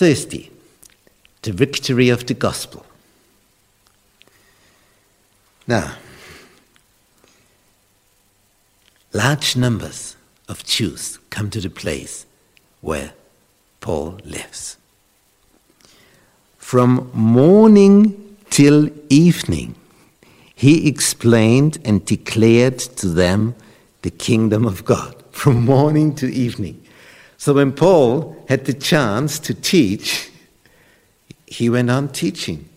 Thursday, the victory of the gospel. Now, large numbers of Jews come to the place where Paul lives. From morning till evening, he explained and declared to them the kingdom of God from morning to evening. So when Paul had the chance to teach, he went on teaching.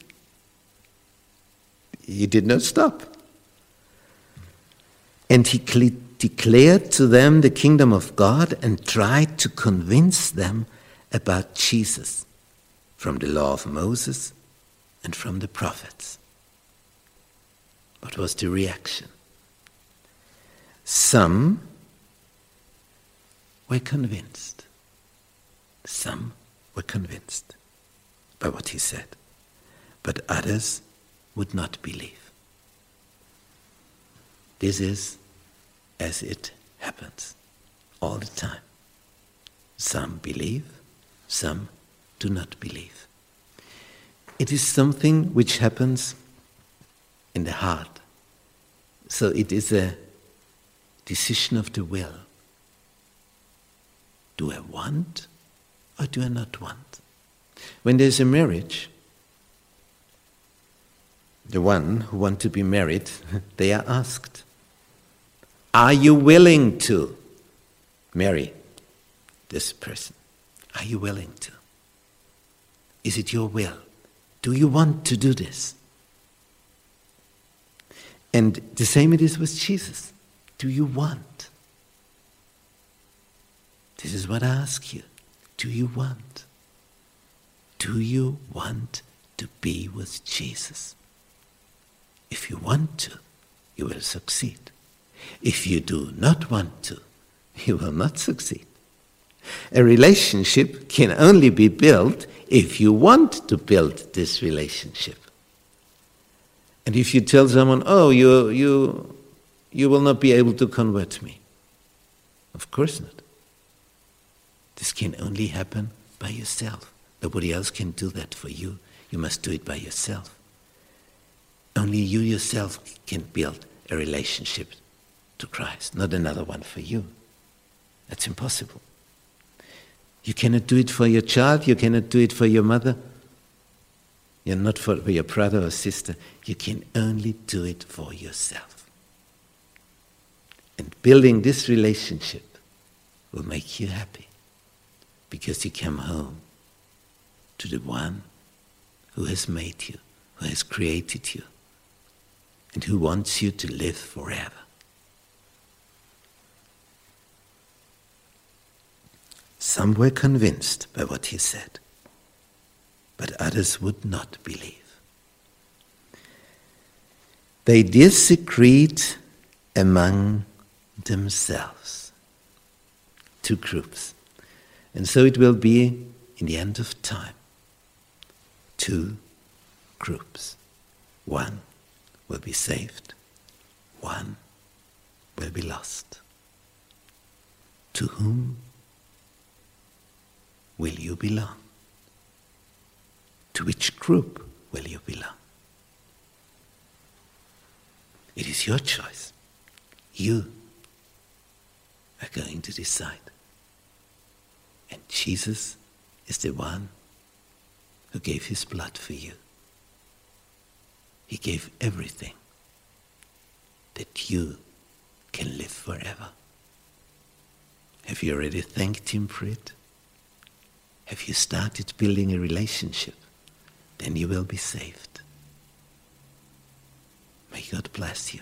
He did not stop. And he declared to them the kingdom of God and tried to convince them about Jesus from the law of Moses and from the prophets. What was the reaction? Some were convinced. Some were convinced by what he said, but others would not believe. This is as it happens all the time. Some believe, some do not believe. It is something which happens in the heart. So it is a decision of the will. Do I want or do I not want? When there's a marriage, the one who want to be married, they are asked, Are you willing to marry this person? Are you willing to? Is it your will? Do you want to do this? And the same it is with Jesus. Do you want? This is what I ask you. Do you want? Do you want to be with Jesus? If you want to, you will succeed. If you do not want to, you will not succeed. A relationship can only be built if you want to build this relationship. And if you tell someone, oh, you, you, you will not be able to convert me. Of course not. Can only happen by yourself. Nobody else can do that for you. You must do it by yourself. Only you yourself can build a relationship to Christ, not another one for you. That's impossible. You cannot do it for your child, you cannot do it for your mother, you're not for your brother or sister. You can only do it for yourself. And building this relationship will make you happy because you come home to the one who has made you, who has created you, and who wants you to live forever. Some were convinced by what he said but others would not believe. They disagreed among themselves. Two groups. And so it will be in the end of time. Two groups. One will be saved, one will be lost. To whom will you belong? To which group will you belong? It is your choice. You are going to decide. And Jesus is the one who gave his blood for you. He gave everything that you can live forever. Have you already thanked him for it? Have you started building a relationship? then you will be saved. May God bless you.